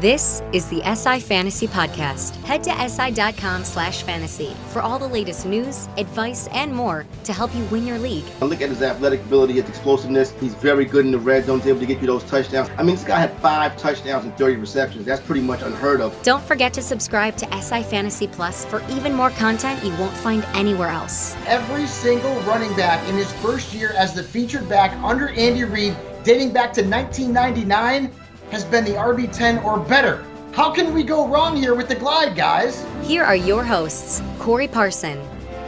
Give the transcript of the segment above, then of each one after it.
This is the SI Fantasy Podcast. Head to si.com slash fantasy for all the latest news, advice, and more to help you win your league. Look at his athletic ability, his explosiveness. He's very good in the red zone. He's able to get you those touchdowns. I mean, this guy had five touchdowns and 30 receptions. That's pretty much unheard of. Don't forget to subscribe to SI Fantasy Plus for even more content you won't find anywhere else. Every single running back in his first year as the featured back under Andy Reid, dating back to 1999, has been the RB10 or better. How can we go wrong here with the Clyde, guys? Here are your hosts, Corey Parson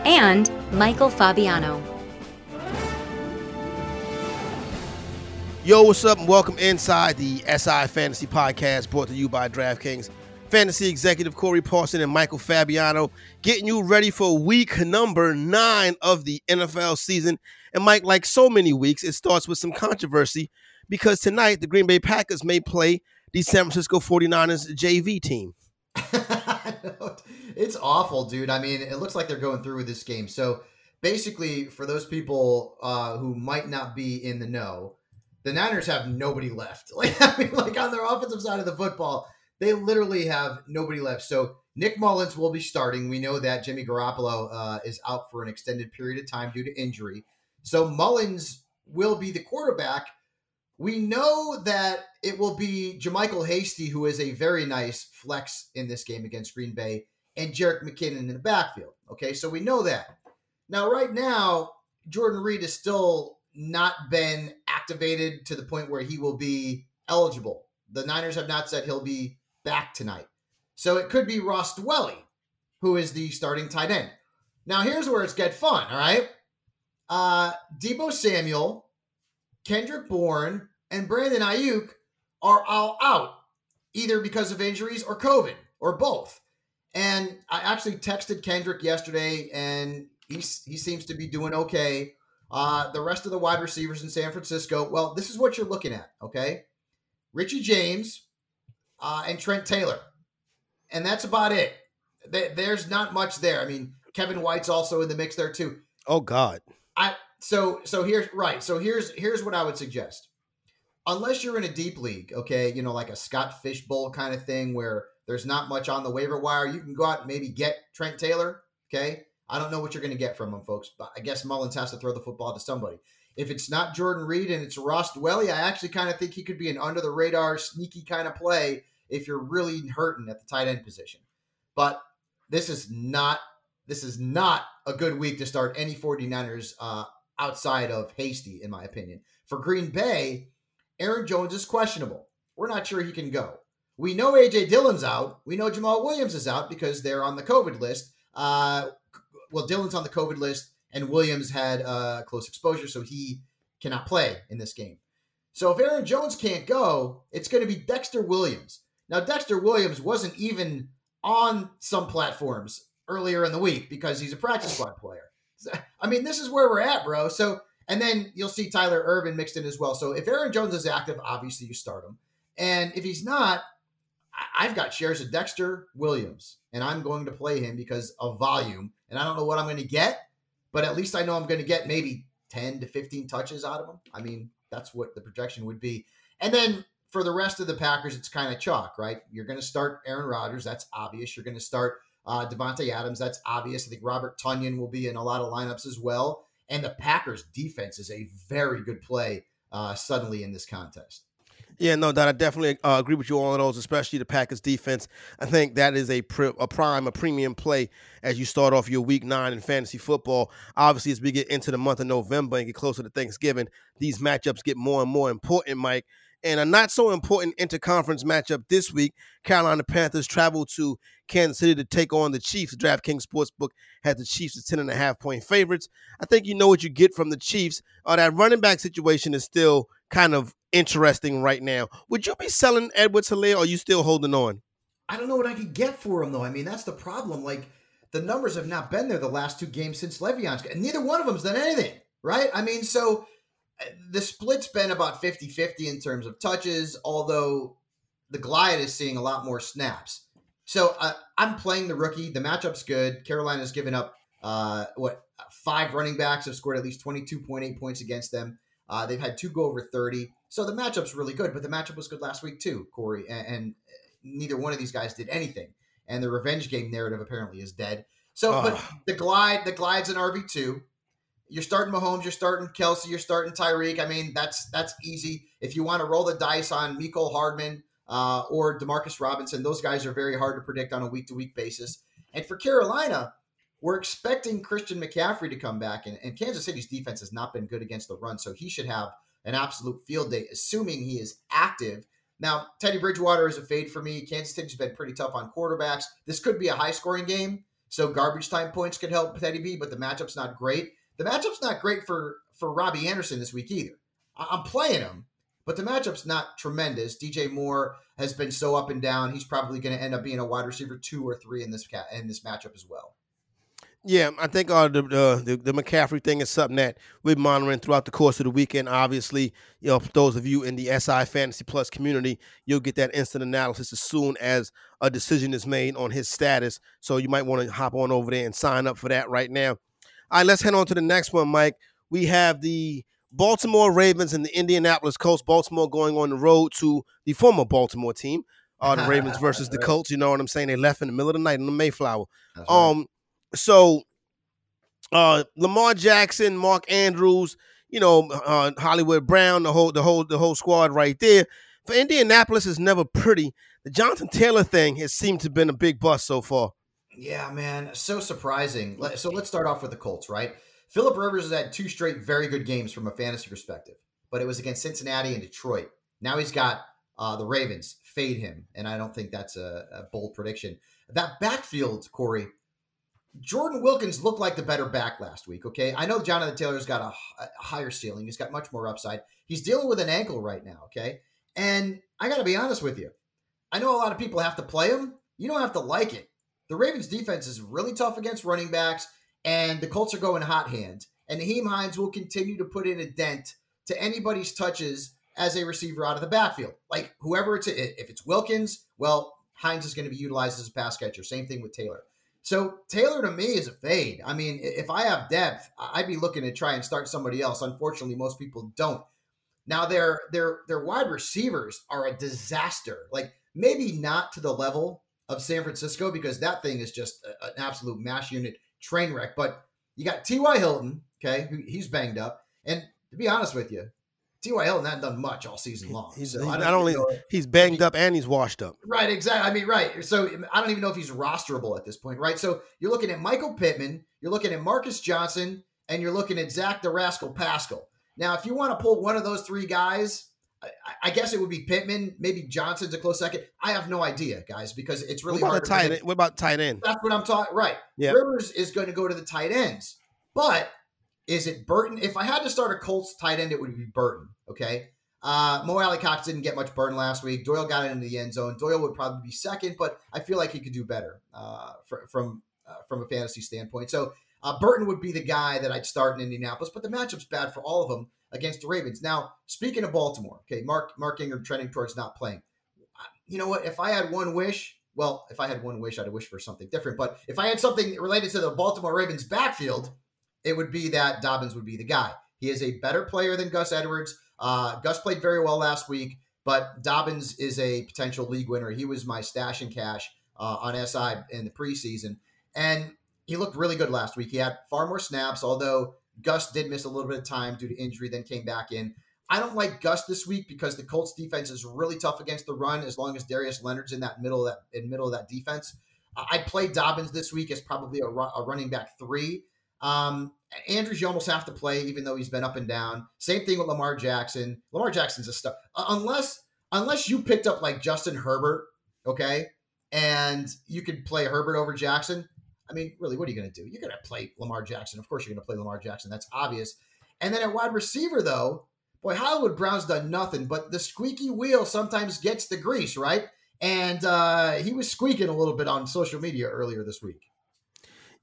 and Michael Fabiano. Yo, what's up, and welcome inside the SI Fantasy Podcast brought to you by DraftKings. Fantasy executive Corey Parson and Michael Fabiano getting you ready for week number nine of the NFL season. And Mike, like so many weeks, it starts with some controversy because tonight the Green Bay Packers may play the San Francisco 49ers JV team. it's awful, dude. I mean, it looks like they're going through with this game. So basically, for those people uh, who might not be in the know, the Niners have nobody left. Like, I mean, like on their offensive side of the football, they literally have nobody left. So Nick Mullens will be starting. We know that Jimmy Garoppolo uh, is out for an extended period of time due to injury. So Mullens will be the quarterback. We know that it will be JaMycal Hasty, who is a very nice flex in this game against Green Bay, and Jerick McKinnon in the backfield. Okay, so we know that. Now, right now, Jordan Reed has still not been activated to the point where he will be eligible. The Niners have not said he'll be back tonight. So it could be Ross Dwelley, who is the starting tight end. Now, here's where it's get fun, all right? Uh, Deebo Samuel, Kendrick Bourne, and Brandon Aiyuk are all out, either because of injuries or COVID or both. And I actually texted Kendrick yesterday, and he, he seems to be doing okay. Uh, the rest of the wide receivers in San Francisco, well, this is what you're looking at, okay? Richie James uh, and Trent Taylor. And that's about it. There's not much there. I mean, Kevin White's also in the mix there too. Oh God. So so here's right. So here's here's what I would suggest. Unless you're in a deep league, okay, you know, like a Scott Fishbowl kind of thing where there's not much on the waiver wire, you can go out and maybe get Trent Taylor. Okay. I don't know what you're going to get from him, folks, but I guess Mullens has to throw the football to somebody. If it's not Jordan Reed and it's Ross Dwelley, I actually kind of think he could be an under the radar, sneaky kind of play if you're really hurting at the tight end position. But this is not this is not a good week to start any 49ers uh, outside of Hasty, in my opinion. For Green Bay, Aaron Jones is questionable. We're not sure he can go. We know AJ Dillon's out. We know Jamaal Williams is out because they're on the COVID list. Uh, well, Dillon's on the COVID list, and Williams had uh, close exposure, so he cannot play in this game. So if Aaron Jones can't go, it's going to be Dexter Williams. Now, Dexter Williams wasn't even on some platforms earlier in the week because he's a practice squad player. I mean, this is where we're at, bro. So, and then you'll see Tyler Ervin mixed in as well. So if Aaron Jones is active, obviously you start him. And if he's not, I've got shares of Dexter Williams, and I'm going to play him because of volume. And I don't know what I'm going to get, but at least I know I'm going to get maybe 10 to 15 touches out of him. I mean, that's what the projection would be. And then for the rest of the Packers, it's kind of chalk, right? You're going to start Aaron Rodgers. That's obvious. You're going to start uh, Davante Adams. That's obvious. I think Robert Tonyan will be in a lot of lineups as well. And the Packers defense is a very good play uh, suddenly in this contest. Yeah, no, that I definitely uh, agree with you on those, especially the Packers defense. I think that is a, a prime, a premium play as you start off your week nine in fantasy football. Obviously, as we get into the month of November and get closer to Thanksgiving, these matchups get more and more important, Mike. And a not so important interconference matchup this week, Carolina Panthers travel to Kansas City to take on the Chiefs. DraftKings Sportsbook has the Chiefs as 10 and a half point favorites. I think you know what you get from the Chiefs. Uh, that running back situation is still kind of interesting right now. Would you be selling Edwards Helaire or are you still holding on? I don't know what I could get for him though. I mean, that's the problem. Like the numbers have not been there the last two games since Le'Veon's and neither one of them's done anything, right? I mean, so the split's been about 50 50 in terms of touches, although the Clyde is seeing a lot more snaps. So uh, I'm playing the rookie. The matchup's good. Carolina's given up, uh, what, five running backs have scored at least 22.8 points against them. Uh, they've had two go over 30. So the matchup's really good, but the matchup was good last week too, Corey. And, and neither one of these guys did anything. And the revenge game narrative apparently is dead. So, but the Clyde, the Clyde's an RB two. You're starting Mahomes, you're starting Kelce, you're starting Tyreek. I mean, that's that's easy. If you want to roll the dice on Mecole Hardman uh, or Demarcus Robinson, those guys are very hard to predict on a week to week basis. And for Carolina, we're expecting Christian McCaffrey to come back, and, and Kansas City's defense has not been good against the run, so he should have an absolute field day, assuming he is active. Now, Teddy Bridgewater is a fade for me. Kansas City's been pretty tough on quarterbacks. This could be a high scoring game, so garbage time points could help Teddy B, but the matchup's not great. The matchup's not great for for Robbie Anderson this week either. I'm playing him, but the matchup's not tremendous. DJ Moore has been so up and down. He's probably going to end up being a wide receiver two or three in this in this matchup as well. Yeah, I think uh, the, the the McCaffrey thing is something that we're monitoring throughout the course of the weekend. Obviously, you know, for those of you in the SI Fantasy Plus community, you'll get that instant analysis as soon as a decision is made on his status. So you might want to hop on over there and sign up for that right now. All right, let's head on to the next one, Mike. We have the Baltimore Ravens and the Indianapolis Colts. Baltimore going on the road to the former Baltimore team. Uh, the Ravens versus the Colts. You know what I'm saying? They left in the middle of the night in the Mayflower. Right. Um, so uh, Lamar Jackson, Mark Andrews, you know, uh, Hollywood Brown, the whole the whole the whole squad right there. For Indianapolis is never pretty. The Jonathan Taylor thing has seemed to have been a big bust so far. Yeah, man, so surprising. So let's start off with the Colts, right? Philip Rivers has had two straight very good games from a fantasy perspective, but it was against Cincinnati and Detroit. Now he's got uh, the Ravens fade him, and I don't think that's a, a bold prediction. That backfield, Corey, Jordan Wilkins looked like the better back last week. Okay, I know Jonathan Taylor's got a, a, higher ceiling. He's got much more upside. He's dealing with an ankle right now. Okay, and I got to be honest with you. I know a lot of people have to play him. You don't have to like it. The Ravens' defense is really tough against running backs, and the Colts are going hot hand. And Nyheim Hines will continue to put in a dent to anybody's touches as a receiver out of the backfield. Like whoever it's if it's Wilkins, well, Hines is going to be utilized as a pass catcher. Same thing with Taylor. So Taylor to me is a fade. I mean, if I have depth, I'd be looking to try and start somebody else. Unfortunately, most people don't. Now their their their wide receivers are a disaster. Like maybe not to the level of San Francisco because that thing is just a, an absolute mash unit train wreck. But you got T.Y. Hilton, okay, he's banged up. And to be honest with you, T.Y. Hilton hasn't done much all season long. He's, so not only know, he's banged up and he's washed up. Right, exactly. I mean, right. So I don't even know if he's rosterable at this point, right? So you're looking at Michael Pittman, you're looking at Marcus Johnson, and you're looking at Zach the Rascal Pascal. Now, if you want to pull one of those three guys, I, I, guess it would be Pittman. Maybe Johnson's a close second. I have no idea, guys, because it's really what hard. Tight? What about tight end? That's what I'm talking. Right. Yeah. Rivers is going to go to the tight ends, but is it Burton? If I had to start a Colts tight end, it would be Burton. Okay. Uh, Mo Alie-Cox didn't get much burn last week. Doyle got into the end zone. Doyle would probably be second, but I feel like he could do better uh, for, from uh, from a fantasy standpoint. So uh, Burton would be the guy that I'd start in Indianapolis, but the matchup's bad for all of them against the Ravens. Now, speaking of Baltimore, okay, Mark Mark Ingram trending towards not playing. You know what? If I had one wish, well, if I had one wish, I'd wish for something different. But if I had something related to the Baltimore Ravens backfield, it would be that Dobbins would be the guy. He is a better player than Gus Edwards. Uh, Gus played very well last week. But Dobbins is a potential league winner. He was my stash and cash uh, on SI in the preseason, and he looked really good last week. He had far more snaps, although Gus did miss a little bit of time due to injury, then came back in. I don't like Gus this week because the Colts defense is really tough against the run as long as Darius Leonard's in that middle of that in middle of that defense. I play Dobbins this week as probably a, a running back three. Um, Andrews, you almost have to play, even though he's been up and down. Same thing with Lamar Jackson. Lamar Jackson's a stuff uh, unless unless you picked up like Justin Herbert, okay, and you could play Herbert over Jackson. I mean, really, what are you going to do? You're going to play Lamar Jackson. Of course, you're going to play Lamar Jackson. That's obvious. And then at wide receiver, though, boy, Hollywood Brown's done nothing, but the squeaky wheel sometimes gets the grease, right? And uh, he was squeaking a little bit on social media earlier this week.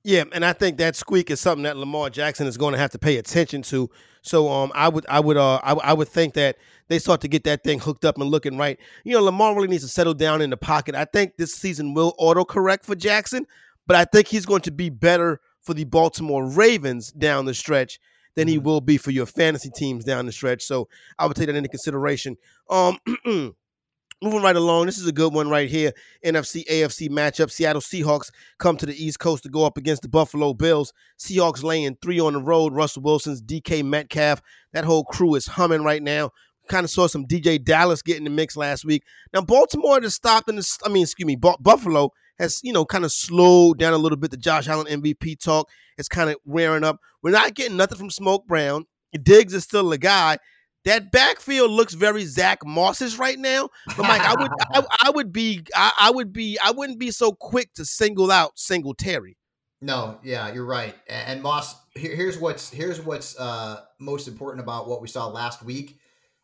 Yeah, and I think that squeak is something that Lamar Jackson is going to have to pay attention to. So, um, I would, I would, uh, I, I would think that they start to get that thing hooked up and looking right. You know, Lamar really needs to settle down in the pocket. I think this season will auto correct for Jackson, but I think he's going to be better for the Baltimore Ravens down the stretch than he mm-hmm. will be for your fantasy teams down the stretch. So I would take that into consideration. Um, moving right along, this is a good one right here. NFC AFC matchup. Seattle Seahawks come to the East Coast to go up against the Buffalo Bills. Seahawks laying three on the road. Russell Wilson's DK Metcalf. That whole crew is humming right now. Kind of saw some DeeJay Dallas get in the mix last week. Now Baltimore has stopped in the. I mean, excuse me, Buffalo has, you know, kind of slowed down a little bit. The Josh Allen MVP talk is kind of wearing up. We're not getting nothing from Smoke Brown. Diggs is still a guy. That backfield looks very Zach Mossish right now. But Mike, I would, I, I, would be, I, I, would be, I wouldn't be so quick to single out Single Terry. No, yeah, you're right. And Moss, here, here's what's here's what's uh, most important about what we saw last week.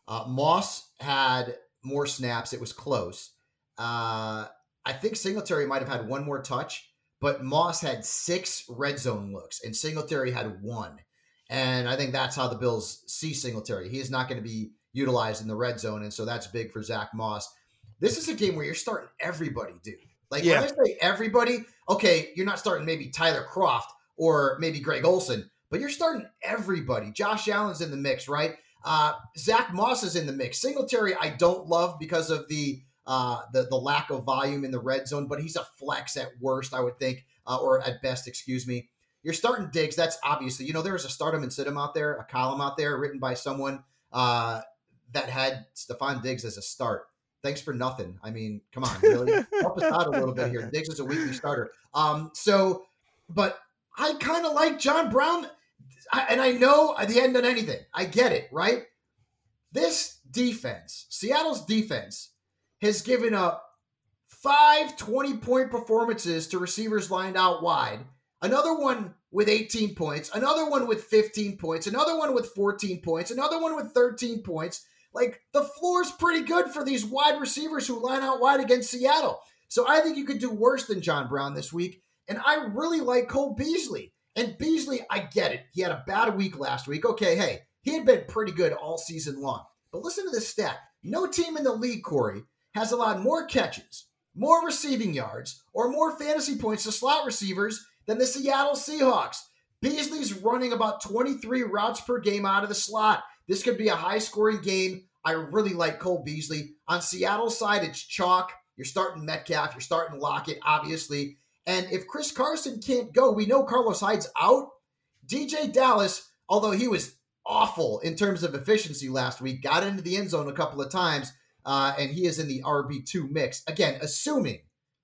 Uh, Moss had more snaps. It was close. Uh, I think Singletary might have had one more touch, but Moss had six red zone looks and Singletary had one. And I think that's how the Bills see Singletary. He is not going to be utilized in the red zone. And so that's big for Zach Moss. This is a game where you're starting everybody, dude. Like yeah. when I say everybody, okay, you're not starting maybe Tyler Kroft or maybe Greg Olsen, but you're starting everybody. Josh Allen's in the mix, right? Uh, Zach Moss is in the mix. Singletary, I don't love because of the uh, the the lack of volume in the red zone, but he's a flex at worst, I would think, uh, or at best, excuse me. You're starting Diggs. That's obviously, you know, there was a start him and sit him out there, a column out there written by someone uh, that had Stefon Diggs as a start. Thanks for nothing. I mean, come on, really help us out a little bit here. Diggs is a weekly starter. Um, so, but I kind of like John Brown, I, and I know he hadn't done anything. I get it, right? This defense, Seattle's defense, has given up five 20 point performances to receivers lined out wide, another one with 18 points, another one with 15 points, another one with 14 points, another one with 13 points. Like the floor's pretty good for these wide receivers who line out wide against Seattle. So I think you could do worse than John Brown this week. And I really like Cole Beasley. And Beasley, I get it. He had a bad week last week. Okay, hey, he had been pretty good all season long. But listen to this stat. No team in the league, Corey, has allowed more catches, more receiving yards, or more fantasy points to slot receivers than the Seattle Seahawks. Beasley's running about 23 routes per game out of the slot. This could be a high scoring game. I really like Cole Beasley. On Seattle's side, it's chalk. You're starting Metcalf, you're starting Lockett, obviously. And if Chris Carson can't go, we know Carlos Hyde's out. DeeJay Dallas, although he was awful in terms of efficiency last week, got into the end zone a couple of times uh, and he is in the RB2 mix. Again, assuming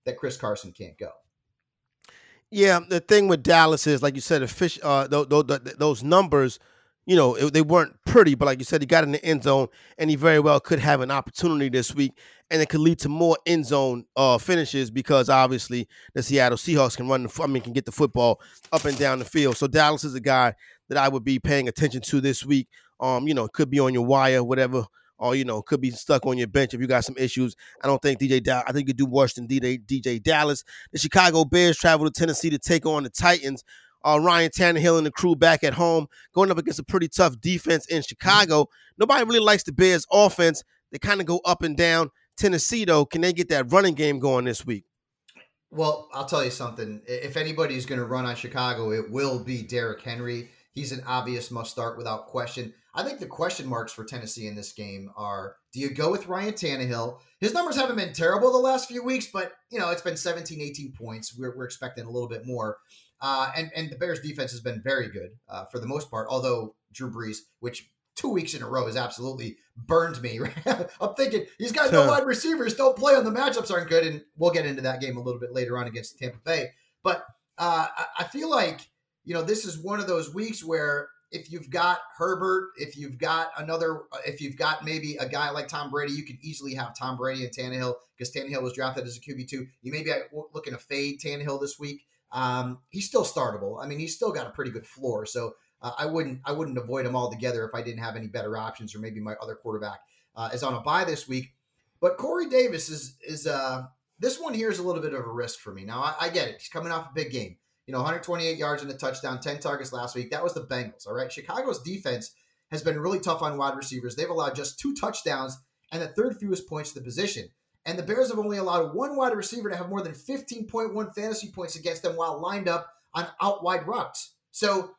that Chris Carson can't go. Yeah, the thing with Dallas is, like you said, fish, uh, those, those numbers, you know, they weren't pretty, but like you said, he got in the end zone, and he very well could have an opportunity this week, and it could lead to more end zone uh, finishes because obviously the Seattle Seahawks can run, the, I mean, can get the football up and down the field. So Dallas is a guy that I would be paying attention to this week. Um, you know, it could be on your wire, whatever or you know could be stuck on your bench if you got some issues. I don't think DJ. Dallas. I think you do than DJ, DeeJay Dallas. The Chicago Bears travel to Tennessee to take on the Titans. Uh, Ryan Tannehill and the crew back at home, going up against a pretty tough defense in Chicago. Nobody really likes the Bears' offense. They kind of go up and down. Tennessee, though, can they get that running game going this week? Well, I'll tell you something. If anybody's going to run on Chicago, it will be Derrick Henry. He's an obvious must start without question. I think the question marks for Tennessee in this game are do you go with Ryan Tannehill? His numbers haven't been terrible the last few weeks, but you know, it's been 17, 18 points. We're, we're expecting a little bit more. Uh, and, and the Bears defense has been very good uh, for the most part, although Drew Brees, which two weeks in a row has absolutely burned me. I'm thinking he's got no wide receivers, don't play on the matchups aren't good. And we'll get into that game a little bit later on against Tampa Bay. But uh, I feel like, you know, this is one of those weeks where if you've got Herbert, if you've got another, if you've got maybe a guy like Tom Brady, you could easily have Tom Brady and Tannehill because Tannehill was drafted as a QB two. You maybe looking to fade Tannehill this week. Um, he's still startable. I mean, he's still got a pretty good floor. So uh, I wouldn't I wouldn't avoid him altogether if I didn't have any better options, or maybe my other quarterback uh, is on a bye this week. But Corey Davis is is uh, this one here is a little bit of a risk for me. Now I, I get it; he's coming off a big game. You know, 128 yards and a touchdown, 10 targets last week. That was the Bengals. All right, Chicago's defense has been really tough on wide receivers. They've allowed just two touchdowns and the third fewest points to the position. And the Bears have only allowed one wide receiver to have more than 15.1 fantasy points against them while lined up on out wide routes. So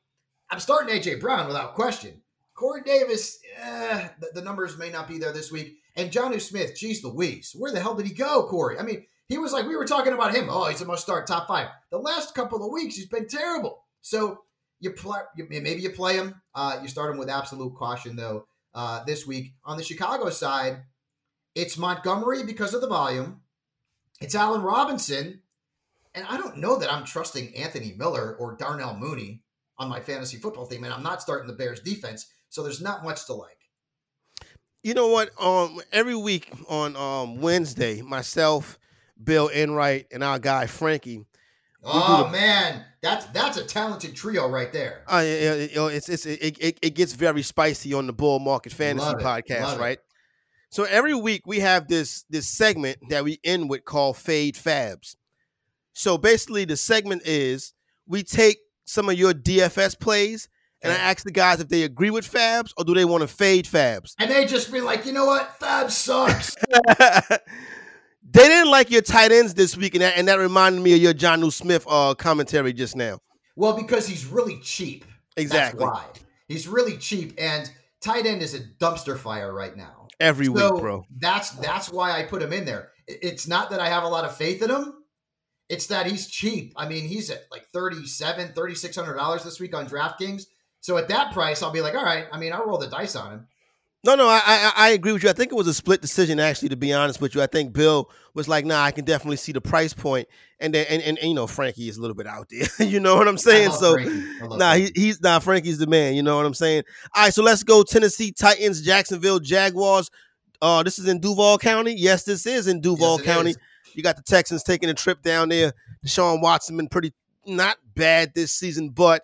I'm starting AJ Brown without question. Corey Davis, eh, the, the, numbers may not be there this week. And Jonnu Smith, geez Louise, where the hell did he go, Corey? I mean, he was like, we were talking about him. Oh, he's a must start top five. The last couple of weeks, he's been terrible. So you play, maybe you play him. Uh, you start him with absolute caution, though, uh, this week. On the Chicago side, it's Montgomery because of the volume, it's Allen Robinson. And I don't know that I'm trusting Anthony Miller or Darnell Mooney on my fantasy football team, and I'm not starting the Bears defense, so there's not much to like. You know what? Um, every week on um Wednesday, myself, Bill Enright, and our guy Frankie. Oh the, man, that's that's a talented trio right there. Uh, it, it's it's it, it, it gets very spicy on the Bull Market Fantasy Love Podcast, right? So every week we have this this segment that we end with called Fade Fabs. So basically, the segment is we take some of your DFS plays and I ask the guys if they agree with Fabs or do they want to fade Fabs. And they just be like, you know what, Fabs sucks. they didn't like your tight ends this week, and that, and that reminded me of your Jonnu Smith uh, commentary just now. Well, because he's really cheap. Exactly. That's why. He's really cheap, and tight end is a dumpster fire right now. Every so week, bro. That's that's why I put him in there. It's not that I have a lot of faith in him. It's that he's cheap. I mean, he's at like 37 $3,600 this week on DraftKings. So at that price, I'll be like, all right. I mean, I'll roll the dice on him. No, no, I, I, I agree with you. I think it was a split decision, actually. To be honest with you, I think Bill was like, "Nah, I can definitely see the price point," and then and, and, and you know, Frankie is a little bit out there. you know what I'm saying? So, nah, he, he's nah, Frankie's the man. You know what I'm saying? All right, so let's go. Tennessee Titans, Jacksonville Jaguars. Uh, this is in Duval County. Yes, this is in Duval yes, County. Is. You got the Texans taking a trip down there. Deshaun Watson been pretty not bad this season, but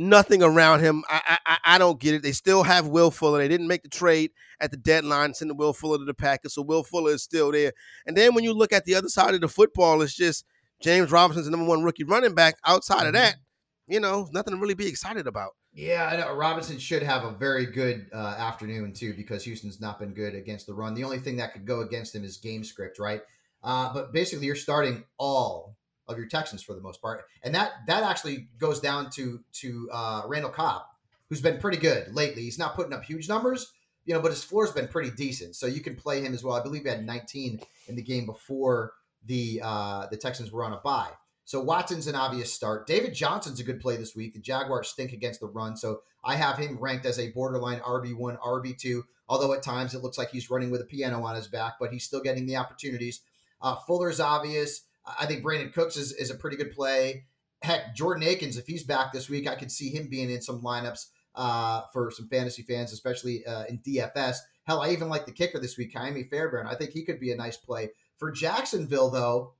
nothing around him. I, I I don't get it. They still have Will Fuller. They didn't make the trade at the deadline, sending Will Fuller to the Packers, so Will Fuller is still there. And then when you look at the other side of the football, it's just James Robinson's the number one rookie running back. Outside of that, mm-hmm. you know, nothing to really be excited about. Yeah, Robinson should have a very good uh, afternoon too because Houston's not been good against the run. The only thing that could go against him is game script, right? Uh, but basically, you're starting all of your Texans for the most part, and that that actually goes down to to uh, Randall Cobb, who's been pretty good lately. He's not putting up huge numbers, you know, but his floor's been pretty decent. So you can play him as well. I believe he had 19 in the game before the uh, the Texans were on a bye. So Watson's an obvious start. David Johnson's a good play this week. The Jaguars stink against the run, so I have him ranked as a borderline RB one, RB two. Although at times it looks like he's running with a piano on his back, but he's still getting the opportunities. Uh, Fuller's obvious. I think Brandin Cooks is, is a pretty good play. Heck, Jordan Akins, if he's back this week, I could see him being in some lineups uh, for some fantasy fans, especially uh, in DFS. Hell, I even like the kicker this week, Ka'imi Fairbairn. I think he could be a nice play. For Jacksonville, though,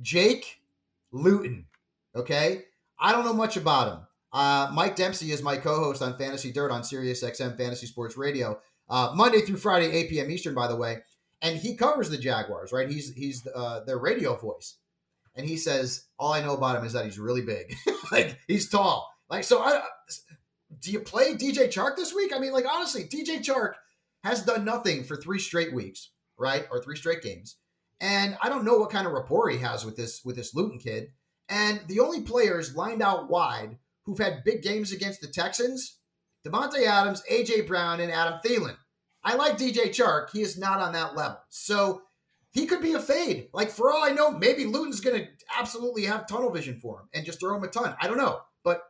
Jake Luton. Okay? I don't know much about him. Uh, Mike Dempsey is my co-host on Fantasy Dirt on Sirius XM Fantasy Sports Radio. Uh, Monday through Friday, 8 p.m. Eastern, by the way and he covers the Jaguars, right? He's he's uh, their radio voice, and he says all I know about him is that he's really big, like he's tall. Like so, I, do you play DJ Chark this week? I mean, like honestly, DJ Chark has done nothing for three straight weeks, right, or three straight games, and I don't know what kind of rapport he has with this with this Luton kid. And the only players lined out wide who've had big games against the Texans Davante Adams, AJ Brown, and Adam Thielen. I like DJ Chark. He is not on that level. So he could be a fade. Like, for all I know, maybe Luton's going to absolutely have tunnel vision for him and just throw him a ton. I don't know. But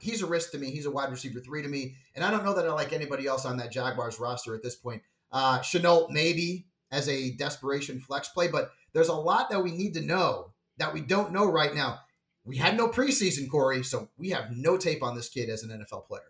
he's a risk to me. He's a wide receiver three to me. And I don't know that I like anybody else on that Jaguars roster at this point. Uh, Shenault, maybe as a desperation flex play, but there's a lot that we need to know that we don't know right now. We had no preseason, Corey, so we have no tape on this kid as an NFL player.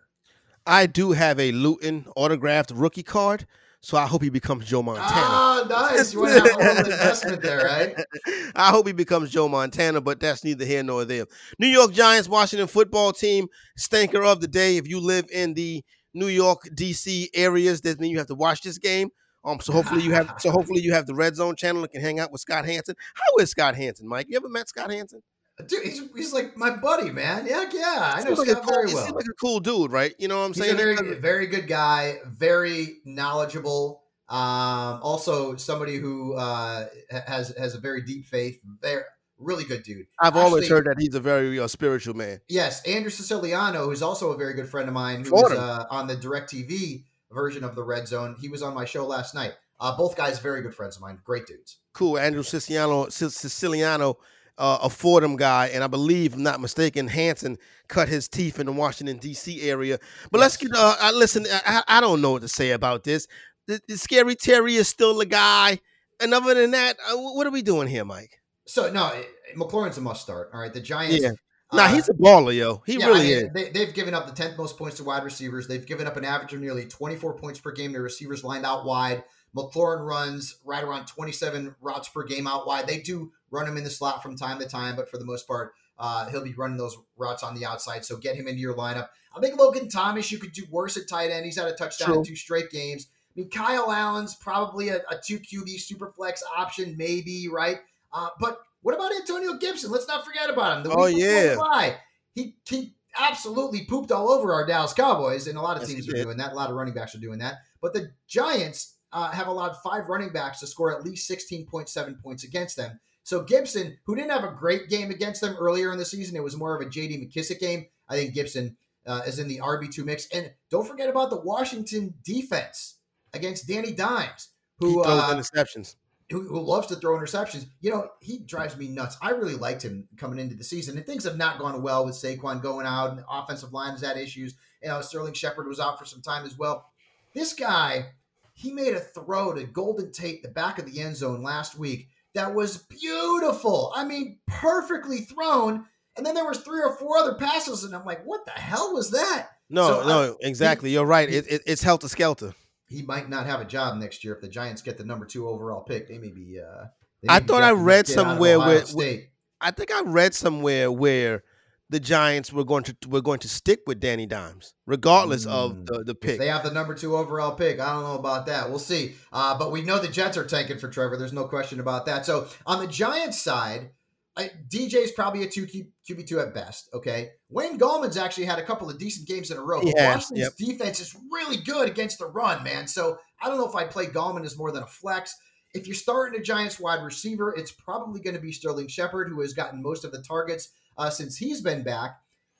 I do have a Luton autographed rookie card, so I hope he becomes Joe Montana. Ah, nice. You want to have investment there, right? I hope he becomes Joe Montana, but that's neither here nor there. New York Giants, Washington football team, stinker of the day. If you live in the New York, DC areas, that means you have to watch this game. Um, so hopefully you have so hopefully you have the Red Zone channel and can hang out with Scott Hanson. How is Scott Hanson, Mike? You ever met Scott Hanson? Dude, he's, he's like my buddy, man. Yeah, yeah, I know like Scott cool, very he well. seems like a cool dude, right? You know what I'm He's saying? a very, very good guy, very knowledgeable. Um, also somebody who uh, has has a very deep faith. Very really good dude. I've always heard that he's a very uh, spiritual man. Yes, Andrew Siciliano, who's also a very good friend of mine, was uh, on the DirecTV version of the Red Zone. He was on my show last night. Uh, both guys, very good friends of mine. Great dudes. Cool, Andrew Siciliano, Sic- Siciliano, uh, a Fordham guy, and I believe, if I'm not mistaken, Hanson cut his teeth in the Washington D.C. area. But let's get. Uh, I, listen, I, I don't know what to say about this. The, the Scary Terry is still the guy, and other than that, uh, what are we doing here, Mike? So no, McLaurin's a must start. All right, the Giants. Yeah. Nah, uh, he's a baller, yo. He Yeah, really I mean, is. They, they've given up the 10th most points to wide receivers. They've given up an average of nearly 24 points per game to receivers lined out wide. McLaurin runs right around 27 routes per game out wide. They do run him in the slot from time to time, but for the most part, uh, he'll be running those routes on the outside. So get him into your lineup. I think Logan Thomas, you could do worse at tight end. He's had a touchdown in two straight games. I mean, Kyle Allen's probably a, a two QB super flex option, maybe, right? Uh, but what about Antonio Gibson? Let's not forget about him. The Oh, yeah. bye, he he absolutely pooped all over our Dallas Cowboys, and a lot of Yes, teams are doing that. A lot of running backs are doing that. But the Giants uh, have allowed five running backs to score at least 16.7 points against them. So Gibson, who didn't have a great game against them earlier in the season, it was more of a J.D. McKissic game. I think Gibson uh, is in the RB two mix, and don't forget about the Washington defense against Danny Dimes, who throws uh, interceptions. who, who loves to throw interceptions. You know, he drives me nuts. I really liked him coming into the season, and things have not gone well with Saquon going out, and the offensive line has had issues. You know, Sterling Shepard was out for some time as well. This guy, he made a throw to Golden Tate, the back of the end zone last week. That was beautiful. I mean, perfectly thrown. And then there was three or four other passes, and I'm like, what the hell was that? No, so, no, uh, exactly. You're right. It, it, it's helter skelter. He might not have a job next year if the Giants get the number two overall pick. They may be. Uh, they I may be thought I read kid out of somewhere where- State. I think I read somewhere where the Giants were going to were going to stick with Danny Dimes, regardless of Mm. the, the If pick. they have the number two overall pick, I don't know about that. We'll see. Uh, but we know the Jets are tanking for Trevor. There's no question about that. So on the Giants side, I, DJ's probably a two QB two at best. Okay, Wayne Gallman's actually had a couple of decent games in a row. He But has, Washington's defense is really good against the run, man. So I don't know if I play Gallman as more than a flex. If you're starting a Giants wide receiver, it's probably going to be Sterling Shepard, who has gotten most of the targets uh, since he's been back.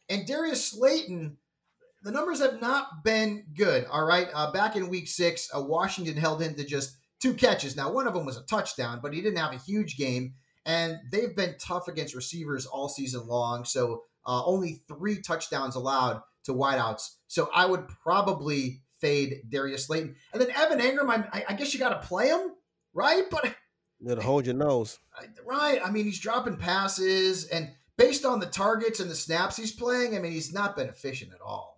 And Darius Slayton, the numbers have not been good. All right. Uh, back in week six, uh, Washington held him to just two catches. Now, one of them was a touchdown, but he didn't have a huge game. And they've been tough against receivers all season long. So uh, only three touchdowns allowed to wideouts. So I would probably fade Darius Slayton. And then Evan Engram, I, I- guess you got to play him, right? But gotta hold your nose. Right. I mean, he's dropping passes, and based on the targets and the snaps he's playing, I mean, he's not been efficient at all.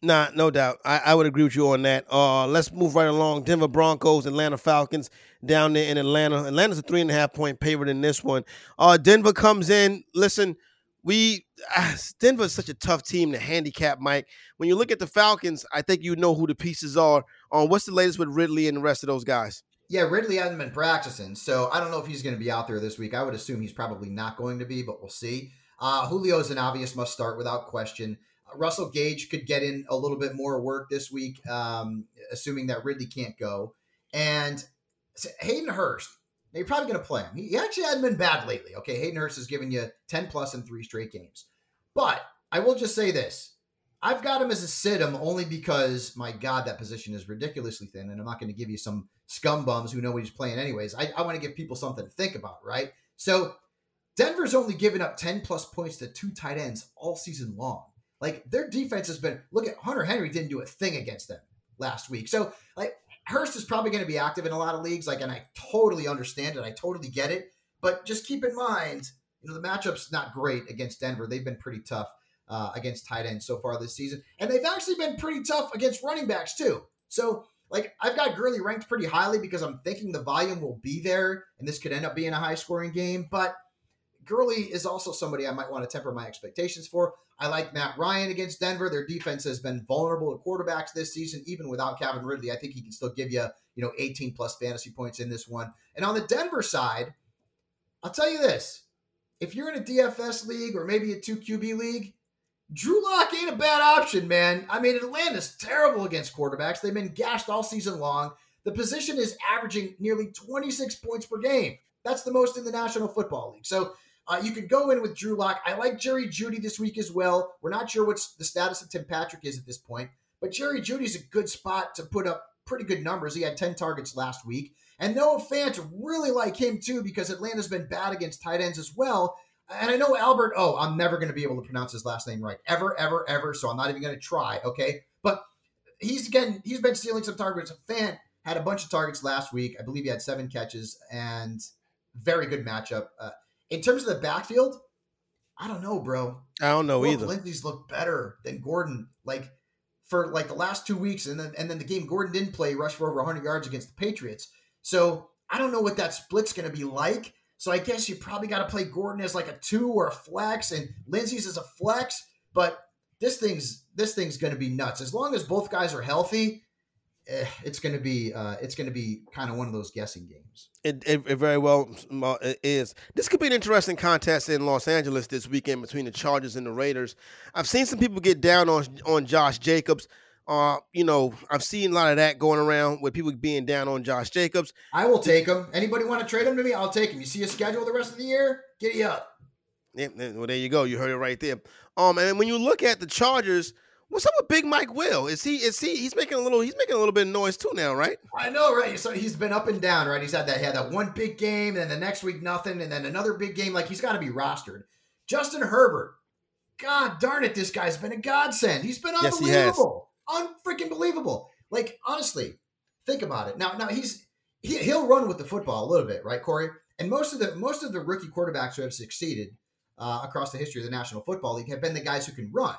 Nah, no doubt. I, I would agree with you on that. Uh, let's move right along. Denver Broncos, Atlanta Falcons down there in Atlanta. Atlanta's a three and a half point favorite in this one. Uh, Denver comes in. Listen, we ah, Denver is such a tough team to handicap, Mike. When you look at the Falcons, I think you know who the pieces are. On what's the latest with Ridley and the rest of those guys? Yeah, Ridley hasn't been practicing, so I don't know if he's going to be out there this week. I would assume he's probably not going to be, but we'll see. Uh, Julio's an obvious must start without question. Uh, Russell Gage could get in a little bit more work this week, um, assuming that Ridley can't go. And Hayden Hurst, you're probably going to play him. He actually hasn't been bad lately. Okay, Hayden Hurst has given you 10 plus in three straight games. But I will just say this. I've got him as a sit him only because my God, that position is ridiculously thin, and I'm not going to give you some scum bums who know what he's playing anyways. I, I want to give people something to think about, right? So Denver's only given up 10 plus points to two tight ends all season long. Like their defense has been look at Hunter Henry didn't do a thing against them last week. So like Hurst is probably going to be active in a lot of leagues, like, and I totally understand it. I totally get it. But just keep in mind, you know, the matchup's not great against Denver. They've been pretty tough uh, against tight ends so far this season, and they've actually been pretty tough against running backs too. So, like, I've got Gurley ranked pretty highly because I'm thinking the volume will be there, and this could end up being a high scoring game. But Gurley is also somebody I might want to temper my expectations for. I like Matt Ryan against Denver. Their defense has been vulnerable to quarterbacks this season, even without Calvin Ridley. I think he can still give you, you know, 18 plus fantasy points in this one. And on the Denver side, I'll tell you this: if you're in a DFS league or maybe a two QB league, Drew Lock ain't a bad option, man. I mean, Atlanta's terrible against quarterbacks. They've been gashed all season long. The position is averaging nearly 26 points per game. That's the most in the National Football League. So uh, you could go in with Drew Lock. I like Jerry Jeudy this week as well. We're not sure what's the status of Tim Patrick is at this point, but Jerry Jeudy's a good spot to put up pretty good numbers. He had 10 targets last week. And Noah Fant really like him too because Atlanta's been bad against tight ends as well. And I know Albert, oh, I'm never going to be able to pronounce his last name right. Ever, ever, ever. So I'm not even going to try. Okay. But he's again, he's been stealing some targets. Fant had a bunch of targets last week. I believe he had seven catches and very good matchup. Uh, in terms of the backfield, I don't know, bro. I don't know Will either. Lindsay's looked better than Gordon. Like for like the last two weeks, and then and then the game Gordon didn't play, rushed for over 100 yards against the Patriots. So I don't know what that split's going to be like. So I guess you probably got to play Gordon as like a two or a flex, and Lindsey's as a flex. But this thing's this thing's going to be nuts. As long as both guys are healthy, eh, it's going to be uh, it's going to be kind of one of those guessing games. It, it, it very well is. This could be an interesting contest in Los Angeles this weekend between the Chargers and the Raiders. I've seen some people get down on on Josh Jacobs. Uh, you know, I've seen a lot of that going around with people being down on Josh Jacobs. I will take him. Anybody want to trade him to me? I'll take him. You see a schedule the rest of the year? Get Giddy up. Yeah, well, there you go. You heard it right there. Um, and when you look at the Chargers, what's up with Big Mike Will? Is he is he he's making a little he's making a little bit of noise too now, right? I know, right? So he's been up and down, right? He's had that he had that one big game, and then the next week nothing, and then another big game. Like he's got to be rostered. Justin Herbert, God darn it, this guy's been a godsend. He's been Yes, he unbelievable, unfreaking believable. Like honestly, think about it. Now, now he's he, he'll run with the football a little bit, right, Corey? And most of the most of the rookie quarterbacks who have succeeded uh, across the history of the National Football League have been the guys who can run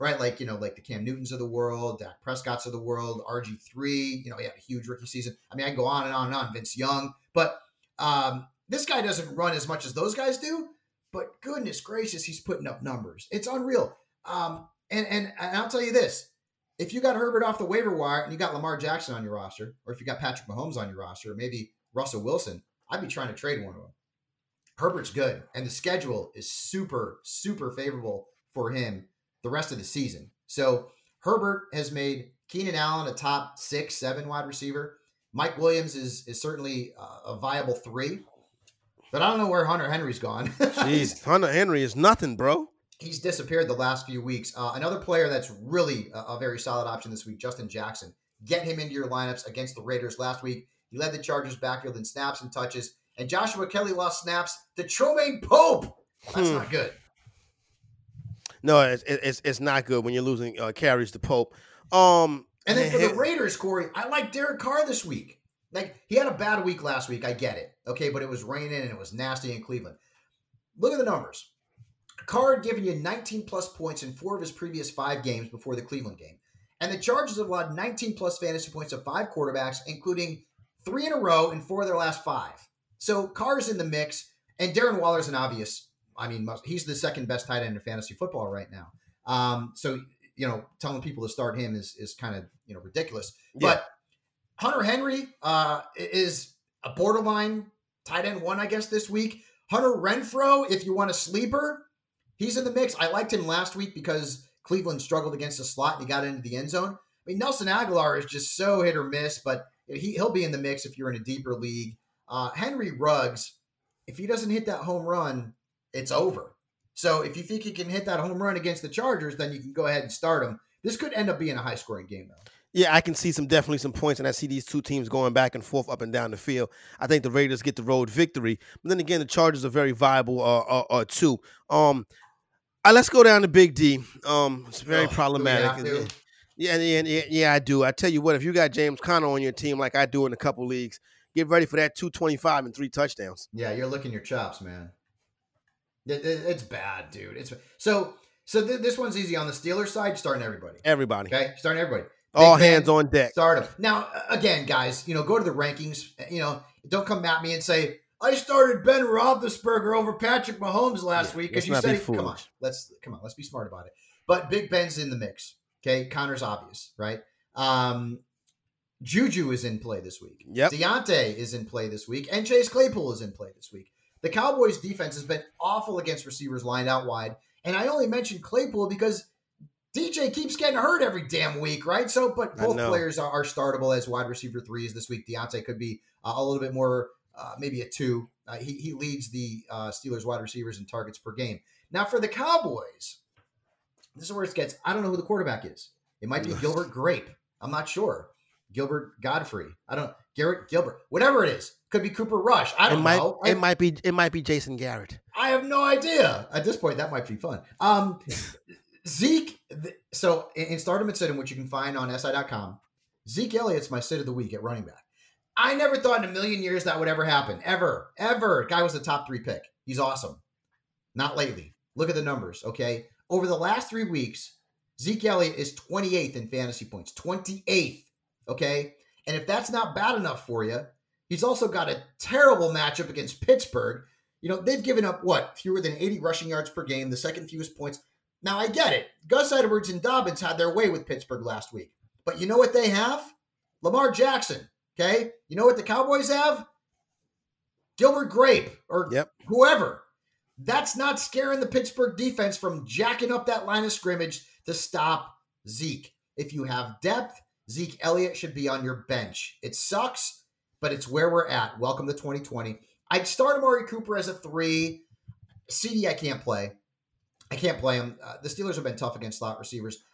right? Like, you know, like the Cam Newtons of the world, Dak Prescott's of the world, RG3, you know, he had a huge rookie season. I mean, I can go on and on and on, Vince Young, but um, this guy doesn't run as much as those guys do, but goodness gracious, he's putting up numbers. It's unreal. Um, and, and, and I'll tell you this, if you got Herbert off the waiver wire and you got Lamar Jackson on your roster, or if you got Patrick Mahomes on your roster, or maybe Russell Wilson, I'd be trying to trade one of them. Herbert's good, and the schedule is super, super favorable for him the rest of the season. So Herbert has made Keenan Allen a top six, seven wide receiver. Mike Williams is is certainly uh, a viable three, but I don't know where Hunter Henry's gone. Jeez, Hunter Henry is nothing, bro. He's disappeared the last few weeks. Uh, another player that's really a, a very solid option this week, Justin Jackson. Get him into your lineups against the Raiders last week. He led the Chargers backfield in snaps and touches, and Joshua Kelly lost snaps to Troymaine Pope. That's Hmm. not good. No, it's it's it's not good when you're losing uh, carries to Pope. Um, And then for the Raiders, Corey, I like Derek Carr this week. Like he had a bad week last week, I get it. Okay, but it was raining and it was nasty in Cleveland. Look at the numbers. Carr had given you 19 plus points in four of his previous five games before the Cleveland game. And the Chargers have allowed 19 plus fantasy points to five quarterbacks, including three in a row and four of their last five. So Carr's in the mix, and Darren Waller's an obvious. I mean, he's the second best tight end in fantasy football right now. Um, so you know, telling people to start him is is kind of you know ridiculous. Yeah. But Hunter Henry uh, is a borderline tight end one, I guess, this week. Hunter Renfrow, if you want a sleeper, he's in the mix. I liked him last week because Cleveland struggled against the slot and he got into the end zone. I mean, Nelson Agholor is just so hit or miss, but he, he'll be in the mix if you're in a deeper league. Uh, Henry Ruggs, if he doesn't hit that home run, it's over. So if you think he can hit that home run against the Chargers, then you can go ahead and start him. This could end up being a high scoring game, though. Yeah, I can see some definitely some points, and I see these two teams going back and forth up and down the field. I think the Raiders get the road victory, but then again, the Chargers are very viable uh, uh, uh too. Um, uh, let's go down to Big D. Um, it's very Oh, problematic. Yeah, yeah, yeah, yeah, I do. I tell you what, if you got James Conner on your team like I do in a couple leagues, get ready for that 225 and three touchdowns. Yeah, you're licking your chops, man. It- it- it's bad, dude. It's so so. Th- this one's easy on the Steelers side. Starting everybody. Everybody. Okay, starting everybody. All Big Ben, hands on deck. Start them now. Again, guys, you know, go to the rankings. You know, don't come at me and say I started Ben Roethlisberger over Patrick Mahomes last Yeah, week because you said be come on. Let's come on. Let's be smart about it. But Big Ben's in the mix. Okay, Conner's obvious, right? Um, Juju is in play this week. Yep. Diontae is in play this week, and Chase Claypool is in play this week. The Cowboys' defense has been awful against receivers lined out wide, and I only mentioned Claypool because DJ keeps getting hurt every damn week, right? So, but both players are, are startable as wide receiver threes this week. Diontae could be uh, a little bit more, uh, maybe a two. Uh, he, he leads the uh, Steelers wide receivers in targets per game. Now, for the Cowboys, this is where it gets. I don't know who the quarterback is. It might be Gilbert Grape. I'm not sure. Gilbert Gottfried. I don't. Garrett Gilbert. Whatever it is, could be Cooper Rush. I don't might know. I, it might be it might be Jason Garrett. I have no idea. At this point, that might be fun. Um, Zeke. So in, in Stardom and Sit, which you can find on SI.com, Zeke Elliott's my sit of the week at running back. I never thought in a million years that would ever happen. Ever. Ever. Guy was a top three pick. He's awesome. Not lately. Look at the numbers, okay? Over the last three weeks, Zeke Elliott is 28th in fantasy points. 28th, okay? And if that's not bad enough for you, he's also got a terrible matchup against Pittsburgh. You know, they've given up what? Fewer than 80 rushing yards per game, the second fewest points. Now, I get it. Gus Edwards and Dobbins had their way with Pittsburgh last week. But you know what they have? Lamar Jackson. Okay. You know what the Cowboys have? Gilbert Grape or Yep. whoever. That's not scaring the Pittsburgh defense from jacking up that line of scrimmage to stop Zeke. If you have depth, Zeke Elliott should be on your bench. It sucks, but it's where we're at. Welcome to 2020. I'd start Amari Cooper as a three. CeeDee, I can't play. I can't play him. Uh, the Steelers have been tough against slot receivers.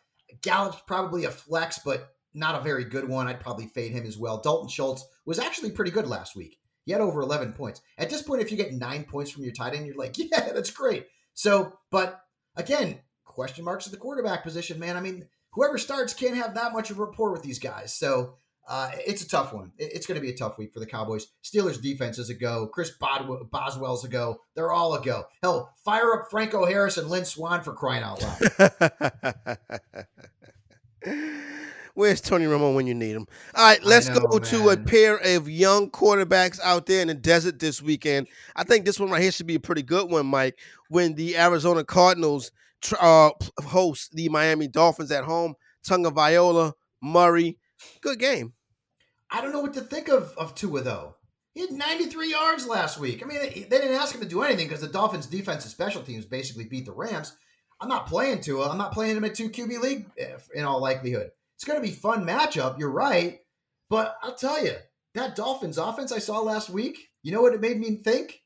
Gallup's probably a flex, but not a very good one. I'd probably fade him as well. Dalton Schultz was actually pretty good last week. He had over 11 points. At this point, if you get nine points from your tight end, you're like, yeah, that's great. So, but again, question marks at the quarterback position, man. I mean, whoever starts can't have that much of a rapport with these guys. So uh, it's a tough one. It's going to be a tough week for the Cowboys. Steelers defense is a go. Chris Bod- Boswell's a go. They're all a go. Hell, fire up Franco Harris and Lynn Swann for crying out loud. Where's Tony Romo when you need him? All right, let's know, go to a pair of young quarterbacks out there in the desert this weekend. I think this one right here should be a pretty good one, Mike. When the Arizona Cardinals uh, host the Miami Dolphins at home, Tunga Viola, Murray, good game. I don't know what to think of of Tua though. He had 93 yards last week. I mean, they they didn't ask him to do anything because the Dolphins' defense and special teams basically beat the Rams. I'm not playing Tua. I'm not playing him at two QB league eh, in all likelihood. It's going to be fun matchup. You're right, but I'll tell you that Dolphins offense I saw last week. You know what it made me think?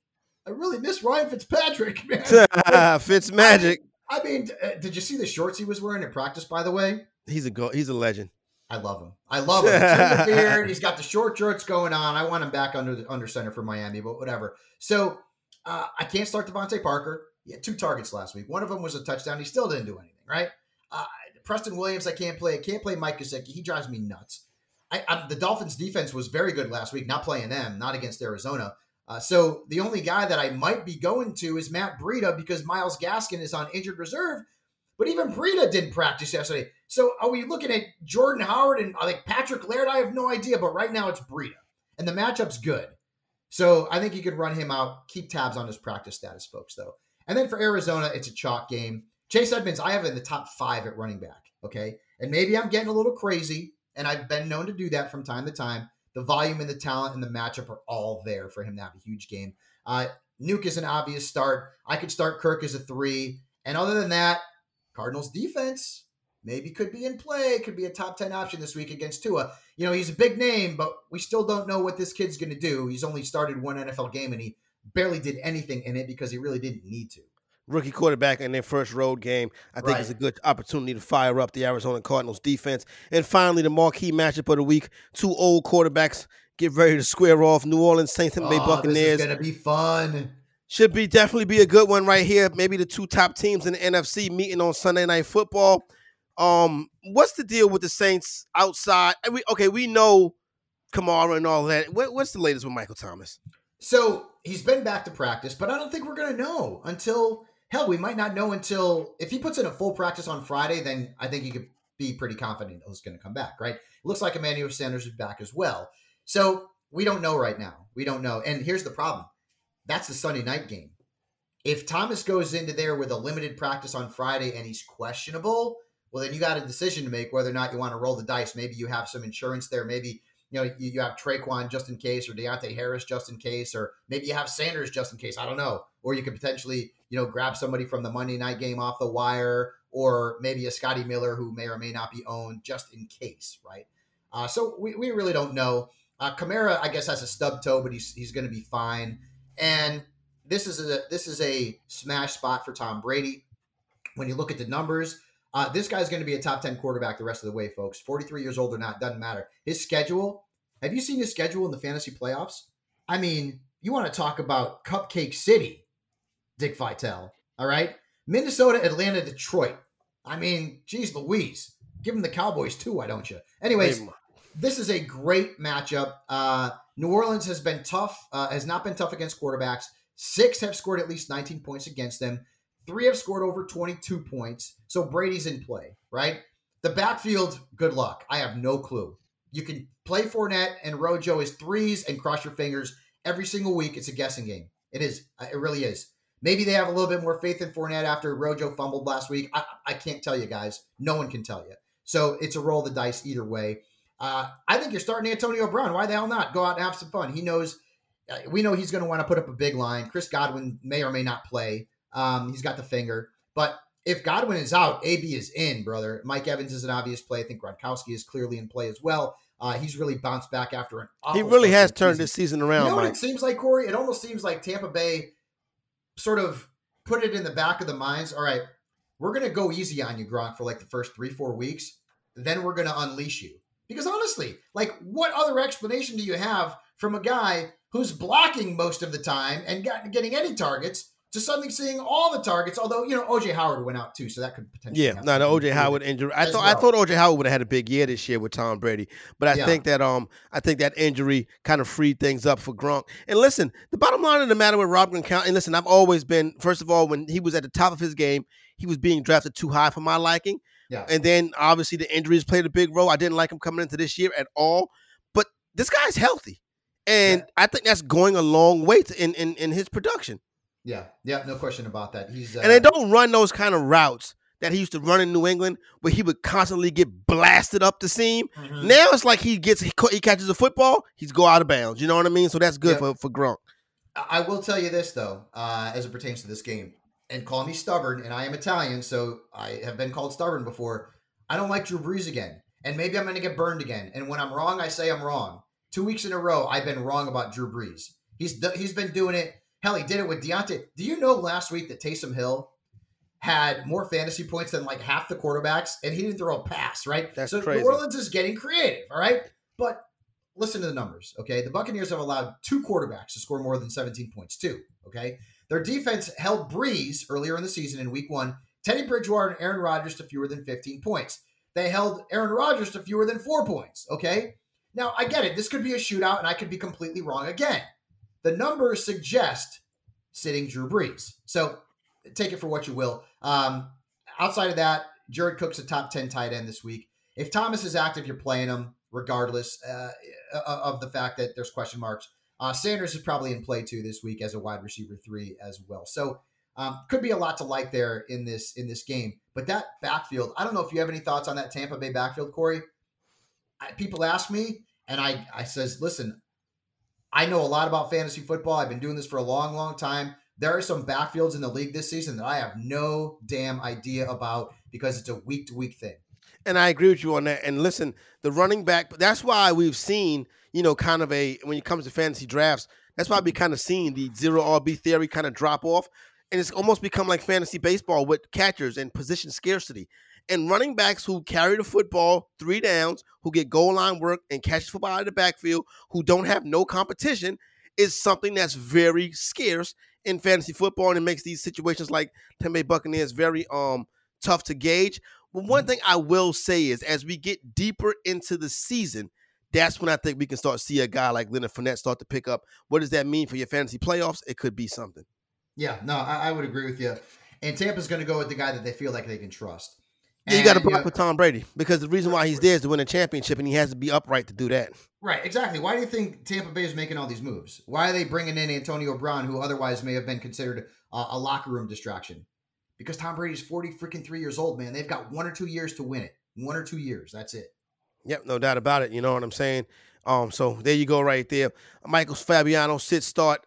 I really miss Ryan Fitzpatrick, man. Fitz magic. I mean, uh, did you see the shorts he was wearing in practice? By the way, He's a go- he's a legend. I love him. I love him. The beard. He's got the short shorts going on. I want him back under the under center for Miami, but whatever. So uh, I can't start DeVante Parker. He had two targets last week. One of them was a touchdown. He still didn't do anything, right? Uh, Preston Williams, I can't play. I can't play Mike Gesicki. He drives me nuts. I, I, the Dolphins' defense was very good last week. Not playing them, not against Arizona. Uh, so the only guy that I might be going to is Matt Breida because Myles Gaskin is on injured reserve. But even Breida didn't practice yesterday. So are we looking at Jordan Howard and uh, like Patrick Laird? I have no idea, but right now it's Breida, and the matchup's good. So I think you could run him out. Keep tabs on his practice status, folks. Though, and then for Arizona, it's a chalk game. Chase Edmonds, I have in the top five at running back. Okay, and maybe I'm getting a little crazy, and I've been known to do that from time to time. The volume and the talent and the matchup are all there for him to have a huge game. Uh, Nuke is an obvious start. I could start Kirk as a three, and other than that, Cardinals defense maybe could be in play, could be a top 10 option this week against Tua. You know, he's a big name, but we still don't know what this kid's going to do. He's only started one NFL game and he barely did anything in it because he really didn't need to. Rookie quarterback in their first road game. I think Right. it's a good opportunity to fire up the Arizona Cardinals defense. And finally, the marquee matchup of the week: two old quarterbacks get ready to square off. New Orleans Saints and Bay Oh, Buccaneers This is gonna be fun. should be definitely be a good one right here. Maybe the two top teams in the NFC meeting on Sunday Night Football. Um, what's the deal with the Saints outside? we- okay, we know Kamara and all that. What, what's the latest with Michael Thomas? So he's been back to practice, but I don't think we're gonna know until hell. We might not know until if he puts in a full practice on Friday. Then I think he could be pretty confident he's going to come back. Right? It looks like Emmanuel Sanders is back as well. So we don't know right now. We don't know. And here's the problem: that's the Sunday night game. If Thomas goes into there with a limited practice on Friday and he's questionable, well, then you got a decision to make whether or not you want to roll the dice. Maybe you have some insurance there. Maybe you know, you, you have Tre'Quan just in case, or Deonte Harris just in case, or maybe you have Sanders just in case. I don't know. Or you could potentially, you know, grab somebody from the Monday night game off the wire, or maybe a Scotty Miller who may or may not be owned just in case, right? Uh, so we, we really don't know. Uh, Kamara, I guess, has a stub toe, but he's he's going to be fine. And this is a this is a smash spot for Tom Brady. When you look at the numbers, uh, this guy's going to be a top 10 quarterback the rest of the way, folks. 43 years old or not, doesn't matter. His schedule, have you seen his schedule in the fantasy playoffs? I mean, you want to talk about Cupcake City, Dick Vitale. All right. Minnesota, Atlanta, Detroit. I mean, geez Louise. Give him the Cowboys too, why don't you? Anyways, this is a great matchup. Uh, New Orleans has been tough, uh, has not been tough against quarterbacks. Six have scored at least 19 points against them. Three have scored over 22 points. So Brady's in play, right? The backfield, good luck. I have no clue. You can play Fournette and Rojo as threes and cross your fingers every single week. It's a guessing game. It is. Uh, It really is. Maybe they have a little bit more faith in Fournette after Rojo fumbled last week. I, I can't tell you guys. No one can tell you. So it's a roll of the dice either way. Uh, I think you're starting Antonio Brown. Why the hell not? Go out and have some fun. He knows. Uh, we know he's going to want to put up a big line. Chris Godwin may or may not play. Um, he's got the finger, but if Godwin is out, AB is in, brother. Mike Evans is an obvious play. I think Gronkowski is clearly in play as well. Uh, he's really bounced back after an. he really has turned season. this season around. You know what it seems like, Corey? It almost seems like Tampa Bay sort of put it in the back of the minds. All right, we're going to go easy on you, Gronk, for like the first three, four weeks. Then we're going to unleash you. Because honestly, like, what other explanation do you have from a guy who's blocking most of the time and getting any targets to suddenly seeing all the targets? Although, you know, OJ Howard went out too, so that could potentially. Yeah, no, the OJ Howard injury. I thought I thought OJ Howard would have had a big year this year with Tom Brady, but I Yeah. think that um I think that injury kind of freed things up for Gronk. And listen, the bottom line of the matter with Rob Gronkowski, and listen, I've always been first of all when he was at the top of his game, he was being drafted too high for my liking, Yeah. and then obviously the injuries played a big role. I didn't like him coming into this year at all, but this guy's healthy, and Yeah. I think that's going a long way to, in in in his production. Yeah, yeah, no question about that. He's uh, And they don't run those kind of routes that he used to run in New England, where he would constantly get blasted up the seam. Mhm. Now it's like he gets he, he catches a football, he's go out of bounds. You know what I mean? So that's good Yep. for for Gronk. I I will tell you this though, uh, as it pertains to this game, and call me stubborn, and I am Italian, so I have been called stubborn before. I don't like Drew Brees again, and maybe I'm going to get burned again. And when I'm wrong, I say I'm wrong. Two weeks in a row, I've been wrong about Drew Brees. He's he's been doing it. Hell, he did it with Deontay. Do you know last week that Taysom Hill had more fantasy points than like half the quarterbacks, and he didn't throw a pass, right? That's so crazy. New Orleans is getting creative, all right? But listen to the numbers, okay? The Buccaneers have allowed two quarterbacks to score more than 17 points, too, okay? Their defense held Brees earlier in the season in week one, Teddy Bridgewater and Aaron Rodgers to fewer than 15 points. They held Aaron Rodgers to fewer than four points, okay? Now, I get it. This could be a shootout, and I could be completely wrong again. The numbers suggest sitting Drew Brees. So take it for what you will. Um, outside of that, Jared Cook's a top 10 tight end this week. If Thomas is active, you're playing him regardless uh, of the fact that there's question marks. Uh, Sanders is probably in play too this week as a wide receiver three as well. So um, could be a lot to like there in this in this game. But that backfield, I don't know if you have any thoughts on that Tampa Bay backfield, Corey. I, people ask me, and I I says, listen, I know a lot about fantasy football. I've been doing this for a long, long time. There are some backfields in the league this season that I have no damn idea about because it's a week to week thing. And I agree with you on that. And listen, the running back, that's why we've seen, you know, kind of a when it comes to fantasy drafts, that's why we kind of seen the zero RB theory kind of drop off. and it's almost become like fantasy baseball with catchers and position scarcity. And running backs who carry the football three downs, who get goal line work and catch the football out of the backfield, who don't have no competition, is something that's very scarce in fantasy football, and it makes these situations like Tampa Bay Buccaneers very um tough to gauge. But one thing I will say is, as we get deeper into the season, that's when I think we can start to see a guy like Leonard Fournette start to pick up. What does that mean for your fantasy playoffs? It could be something. Yeah, no, I, I would agree with you. And Tampa's going to go with the guy that they feel like they can trust. Yeah, you got to block with Tom Brady because the reason why he's there is to win a championship, and he has to be upright to do that. Right, exactly. Why do you think Tampa Bay is making all these moves? Why are they bringing in Antonio Brown, who otherwise may have been considered a, a locker room distraction? Because Tom Brady's forty freaking three years old, man. They've got one or two years to win it. One or two years. That's it. Yep, no doubt about it. You know what I'm saying? Um, so there you go, right there. Michael Fabiano sit start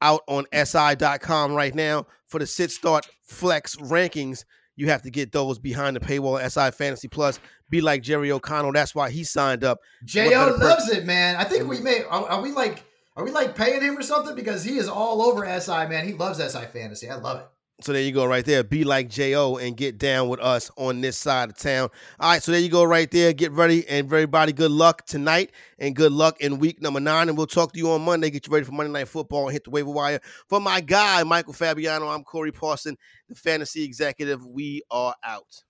out on SI.com right now for the sit start flex rankings. You have to get those behind the paywall. SI Fantasy Plus. Be like Jerry O'Connell. That's why he signed up. Jo loves it, man. I think we mm. may. Are, are we like? Are we like paying him or something? Because he is all over SI, man. He loves SI fantasy. I love it. So there you go, right there. Be like Jo and get down with us on this side of town. All right, so there you go, right there. Get ready, and everybody, good luck tonight, and good luck in week number nine. And we'll talk to you on Monday. Get you ready for Monday Night Football and hit the waiver wire. For my guy, Michael Fabiano, I'm Corey Parson, the fantasy executive. We are out.